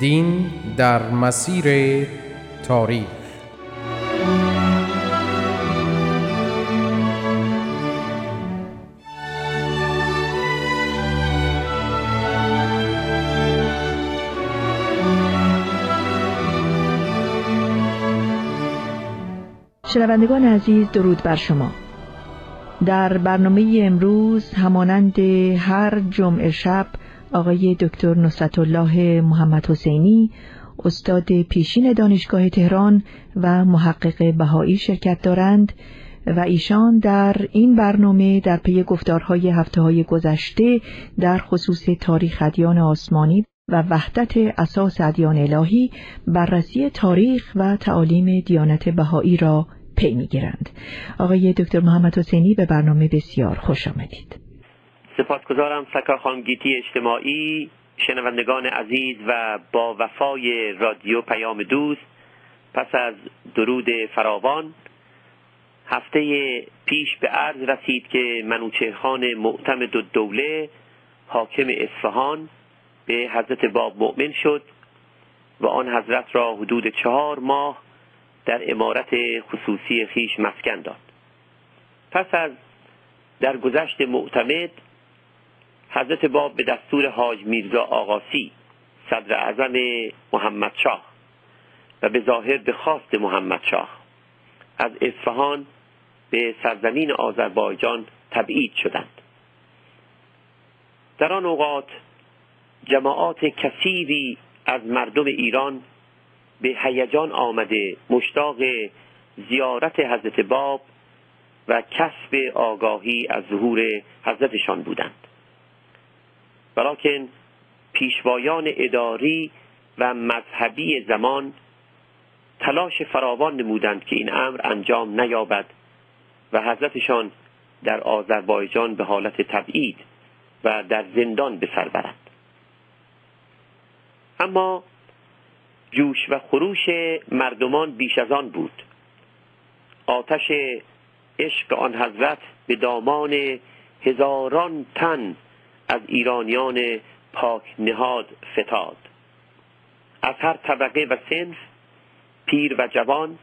دین در مسیر تاریخ. شنوندگان عزیز درود بر شما. در برنامه امروز همانند هر جمعه شب آقای دکتر نصرت الله محمد حسینی استاد پیشین دانشگاه تهران و محقق بهایی شرکت دارند و ایشان در این برنامه در پی گفتارهای هفته های گذشته در خصوص تاریخ ادیان آسمانی و وحدت اساس ادیان الهی بررسی تاریخ و تعالیم دیانت بهایی را پی می‌گیرند. آقای دکتر محمد حسینی به برنامه بسیار خوش آمدید. سپاسگزارم سکا خانگیتی اجتماعی شنوندگان عزیز و با وفای رادیو پیام دوست. پس از درود فراوان هفته پیش به عرض رسید که منوچهرخان معتمد و دوله حاکم اصفهان به حضرت باب مؤمن شد و آن حضرت را حدود چهار ماه در امارت خصوصی خیش مسکن داد. پس از در گذشت معتمد حضرت باب به دستور حاج میرزا آقاسی صدر اعظم محمد شاه و به ظاهر به خواست محمد شاه از اصفهان به سرزمین آذربایجان تبعید شدند. در آن اوقات جماعات کثیری از مردم ایران به هیجان آمده مشتاق زیارت حضرت باب و کسب آگاهی از ظهور حضرتشان بودند. ولیکن پیشوایان اداری و مذهبی زمان تلاش فراوان نمودند که این امر انجام نیابد و حضرتشان در آذربایجان به حالت تبعید و در زندان به سر برند. اما جوش و خروش مردمان بیش از آن بود. آتش عشق آن حضرت به دامان هزاران تن از ایرانیان پاک نهاد فتاد. از هر طبقه و سنف پیر و جوان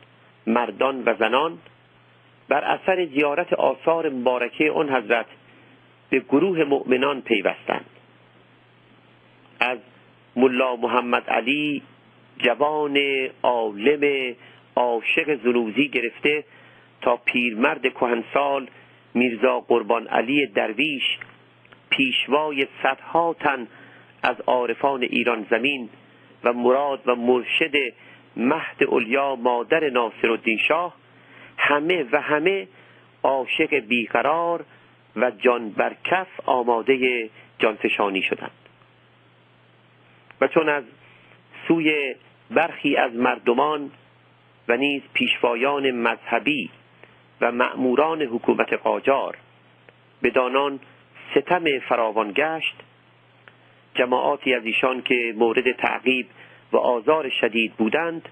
مردان و زنان بر اثر زیارت آثار مبارکه آن حضرت به گروه مؤمنان پیوستند. از ملا محمد علی جوان عالم عاشق زنوزی گرفته تا پیرمرد کهنسال میرزا قربان علی درویش پیشوای صدها تن از عارفان ایران زمین و مراد و مرشد مهد اولیا مادر ناصر الدین شاه همه و همه عاشق بیقرار و جان برکف آماده جانفشانی شدند. و چون از سوی برخی از مردمان و نیز پیشوایان مذهبی و مأموران حکومت قاجار به دانان ستم فراوان گشت جماعاتی از ایشان که مورد تعقیب و آزار شدید بودند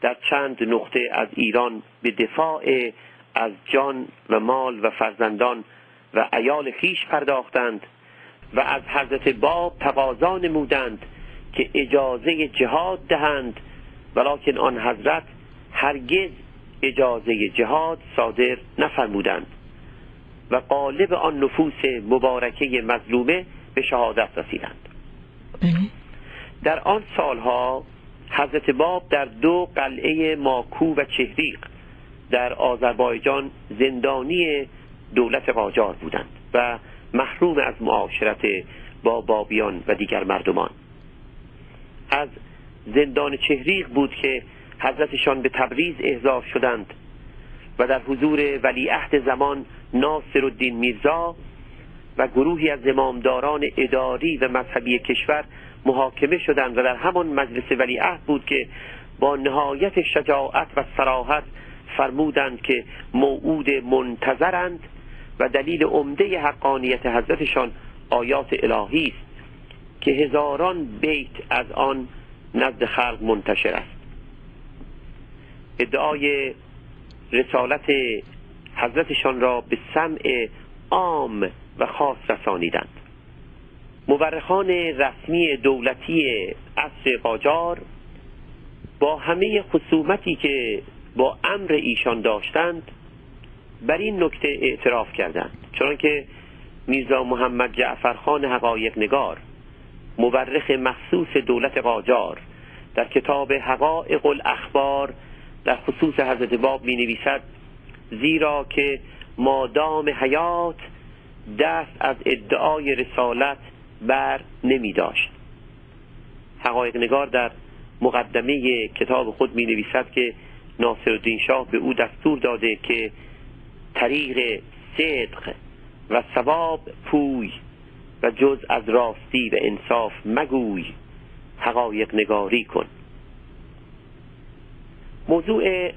در چند نقطه از ایران به دفاع از جان و مال و فرزندان و ایال خیش پرداختند و از حضرت باب تقاضا نمودند که اجازه جهاد دهند ولیکن آن حضرت هرگز اجازه جهاد صادر نفرمودند. و قالب آن نفوس مبارکه مظلومه به شهادت رسیدند بله. در آن سالها حضرت باب در دو قلعه ماکو و چهریق در آذربایجان زندانی دولت قاجار بودند و محروم از معاشرت با بابیان و دیگر مردمان از زندان چهریق بود که حضرتشان به تبریز احضار شدند و در حضور ولیعهد زمان ناصر الدین میرزا و گروهی از امامداران اداری و مذهبی کشور محاکمه شدند و در همان مجلس ولیعهد بود که با نهایت شجاعت و سراحت فرمودند که موعود منتظرند و دلیل عمده حقانیت حضرتشان آیات الهی است که هزاران بیت از آن نزد خلق منتشر است. ادعای رسالت حضرتشان را به سمع عام و خاص رسانیدند. مورخان رسمی دولتی عصر قاجار با همه خصومتی که با امر ایشان داشتند بر این نکته اعتراف کردند. چون میرزا محمد جعفرخان حقایق نگار مورخ مخصوص دولت قاجار در کتاب حقائق الاخبار در خصوص حضرت باب می نویسد زیرا که مادام حیات دست از ادعای رسالت بر نمی داشت. حقایق نگار در مقدمه کتاب خود می نویسد که ناصر الدین شاه به او دستور داده که طریق صدق و ثواب پوی و جز از راستی و انصاف مگوی حقایق نگاری کن. موضوع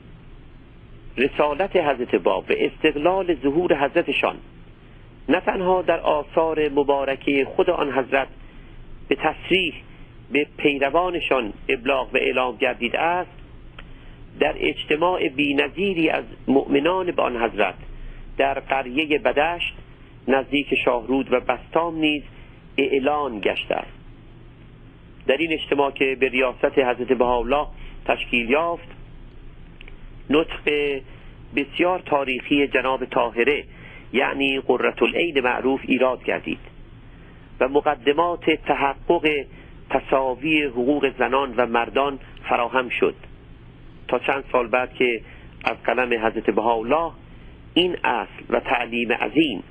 رسالت حضرت باب و استقلال ظهور حضرتشان. نه تنها در آثار مبارکه خود آن حضرت به تصریح به پیروانشان ابلاغ و اعلام گردیده است در اجتماع بینظیری از مؤمنان به آن حضرت در قریه بدشت نزدیک شاهرود و بستام نیز اعلان گشته است. در این اجتماع که به ریاست حضرت بهاءالله تشکیل یافت نطق بسیار تاریخی جناب طاهره یعنی قررت العین معروف ایراد گردید و مقدمات تحقق تصاوی حقوق زنان و مردان فراهم شد. تا چند سال بعد که از قلم حضرت بهاءالله این اصل و تعلیم عظیم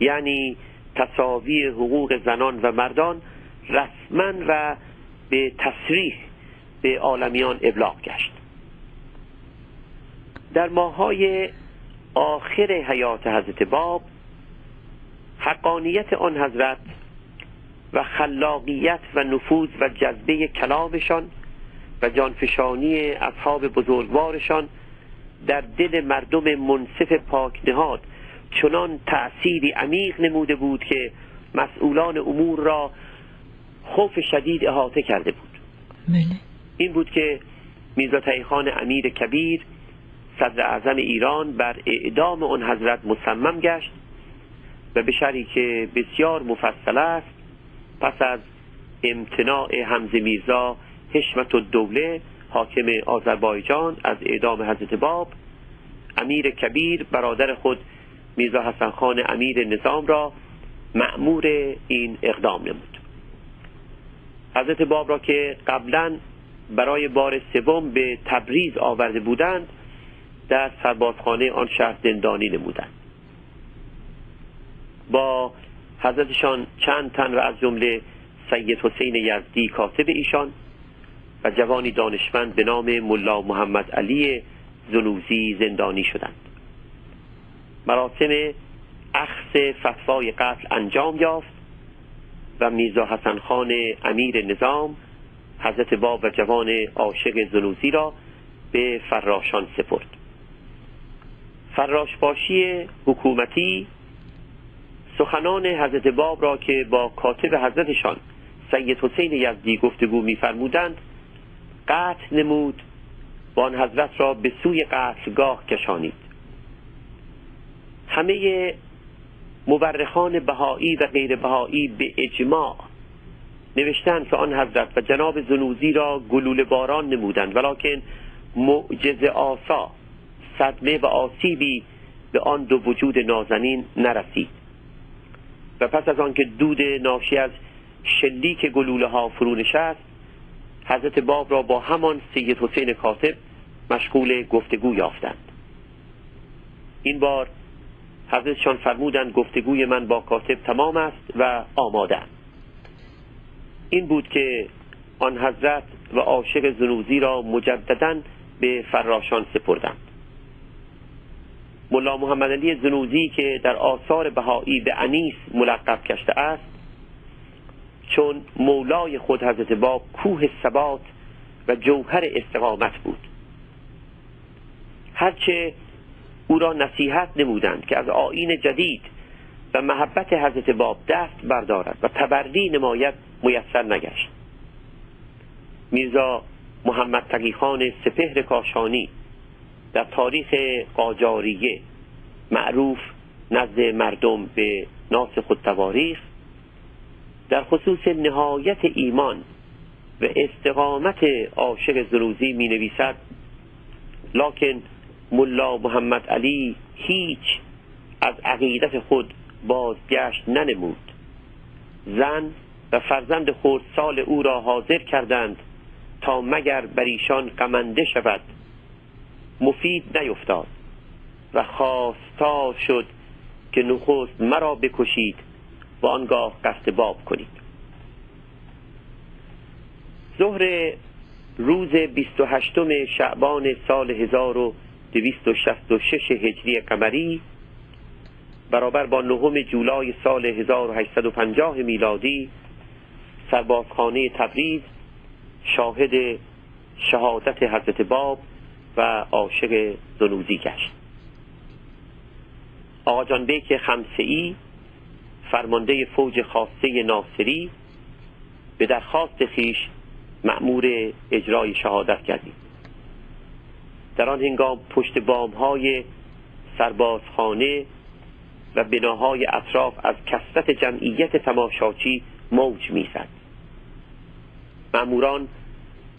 یعنی تصاوی حقوق زنان و مردان رسما و به تصریح به عالمیان ابلاغ گشت. در ماهای آخر حیات حضرت باب حقانیت آن حضرت و خلاقیت و نفوذ و جذبه کلامشان و جانفشانی اصحاب بزرگوارشان در دل مردم منصف پاک نهاد چنان تأثیری عمیق نموده بود که مسئولان امور را خوف شدید احاطه کرده بود بله. این بود که میرزا خان امیر کبیر صدر اعظم ایران بر اعدام آن حضرت مصمم گشت و به شری که بسیار مفصل است پس از امتناع حمز میرزا حشمت الدوله حاکم آذربایجان از اعدام حضرت باب امیر کبیر برادر خود میرزا حسن خان امیر نظام را معمور این اقدام نمود. حضرت باب را که قبلا برای بار سوم به تبریز آورده بودند در سربازخانه آن شهر زندانی نمودند. با حضرتشان چند تن و از جمله سید حسین یزدی کاتب ایشان و جوانی دانشمند به نام ملا محمد علی زنوزی زندانی شدند. مراسم اخص فتوای قتل انجام یافت و میرزا حسن خان امیر نظام حضرت باب و جوان عاشق زنوزی را به فراشان سپرد. فراشباشی حکومتی سخنان حضرت باب را که با کاتب حضرتشان سید حسین یزدی گفتگو میفرمودند قطع نمود و آن حضرت را به سوی قتلگاه کشانید. همه مورخان بهایی و غیر بهایی به اجماع نوشتند که آن حضرت و جناب زنوزی را گلوله باران نمودند ولیکن معجز آسا صدمه و آسیبی به آن دو وجود نازنین نرسید. و پس از آنکه دود ناشی از شلیک گلوله ها فرو نشست حضرت باب را با همان سید حسین کاتب مشغول گفتگو یافتند. این بار حضرتشان فرمودند گفتگوی من با کاتب تمام است و آماده این بود که آن حضرت و عاشق زنوزی را مجددا به فراشان سپردند ملا محمد علی زنوزی که در آثار بهایی به انیس ملقب کشته است چون مولای خود حضرت باب کوه ثبات و جوهر استقامت بود. هرچه او را نصیحت نمودند که از آین جدید و محبت حضرت باب دست بردارد و تبری نماید میسر نگشت. میرزا محمد تقیخان سپهر کاشانی در تاریخ قاجاریه معروف نزد مردم به ناس خود تواریخ در خصوص نهایت ایمان و استقامت عاشق زروزی می نویسد لکن ملا محمد علی هیچ از عقیدت خود بازگشت ننمود. زن و فرزند خود سال او را حاضر کردند تا مگر بر ایشان قمنده شود. مفید نیفتاد و خواستار شد که نخست مرا بکشید و آنگاه قصد باب کنید. ظهر روز 28 شعبان سال 1266 هجری قمری برابر با نهم جولای سال 1850 میلادی سربازخانه تبریز شاهد شهادت حضرت باب و عاشق زنوزی گشت. آقا جان بیک خمسه فرمانده فوج خاصه ناصری به درخواست خیش مأمور اجرای شهادت کردیم. در آن هنگام پشت بام های سربازخانه و بناهای اطراف از کسرت جمعیت تماشاچی موج می‌زد. مأموران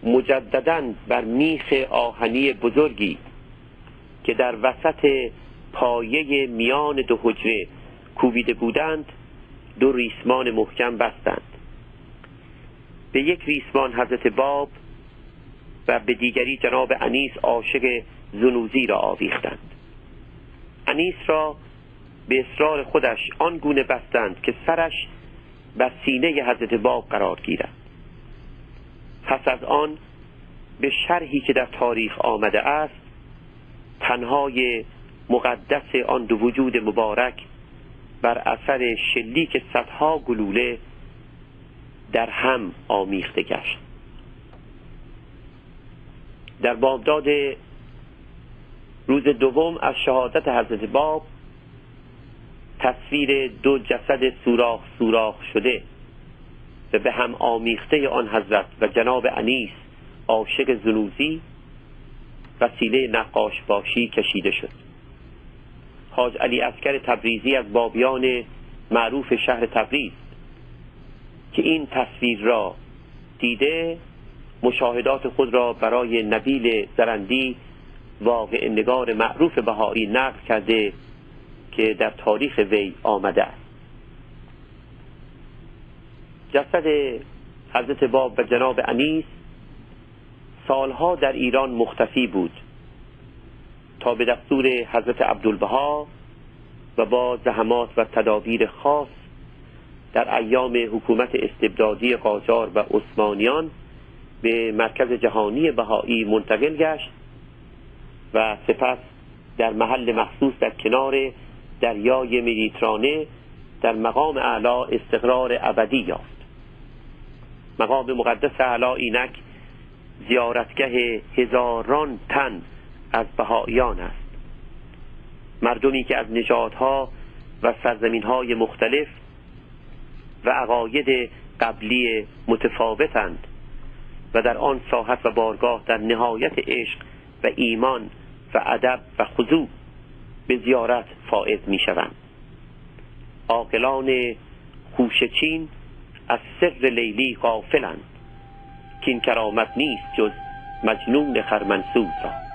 مجددا بر میخ آهنی بزرگی که در وسط پایه میان دو حجره کوبیده بودند دو ریسمان محکم بستند. به یک ریسمان حضرت باب و به دیگری جناب انیس عاشق زنوزی را آویختند. انیس را به اصرار خودش آن گونه بستند که سرش بر سینه حضرت باب قرار گیرد. پس از آن به شرحی که در تاریخ آمده است تنهای مقدس آن دو وجود مبارک بر اثر شلیک صدها گلوله در هم آمیخته گشت. در بامداد روز دوم از شهادت حضرت باب تصویر دو جسد سوراخ سوراخ شده. و به هم آمیخته آن حضرت و جناب انیس عاشق زنوزی وسیله نقاش باشی کشیده شد. حاج علی اسکر تبریزی از بابیان معروف شهر تبریز که این تصویر را دیده مشاهدات خود را برای نبیل زرندی واقع نگار معروف بهایی نقل کرده که در تاریخ وی آمده است. جسد حضرت باب و جناب انیس سالها در ایران مختفی بود تا به دستور حضرت عبدالبها و با زحمات و تدابیر خاص در ایام حکومت استبدادی قاجار و عثمانیان به مرکز جهانی بهایی منتقل گشت و سپس در محل مخصوص در کنار دریای مدیترانه در مقام اعلا استقرار ابدی یافت. مقام مقدس اعلا اینک زیارتگه هزاران تن از بهاییان است. مردمی که از نژادها و سرزمینهای مختلف و عقاید قبلی متفاوتند و در آن ساحت و بارگاه در نهایت عشق و ایمان و ادب و خضوع به زیارت فائز می شوند عاقلان خوشچین از سر لیلی غافلند که این کرامت نیست جز مجنون خرمنسوز را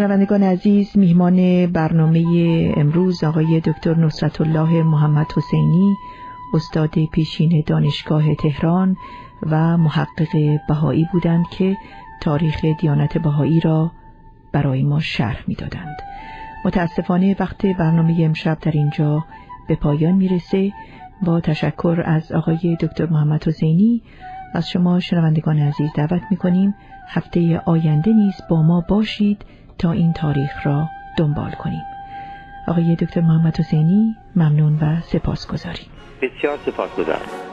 شنوندگان عزیز میهمان برنامه امروز آقای دکتر نصرت الله محمد حسینی استاد پیشین دانشگاه تهران و محقق بهایی بودند که تاریخ دیانت بهایی را برای ما شرح می‌دادند. متاسفانه وقت برنامه امشب در اینجا به پایان می‌رسه. با تشکر از آقای دکتر محمد حسینی از شما شنوندگان عزیز دعوت می‌کنیم. هفته آینده نیز با ما باشید. تا این تاریخ را دنبال کنیم. آقای دکتر محمد حسینی ممنون و سپاسگزاریم. بسیار سپاسگزارم.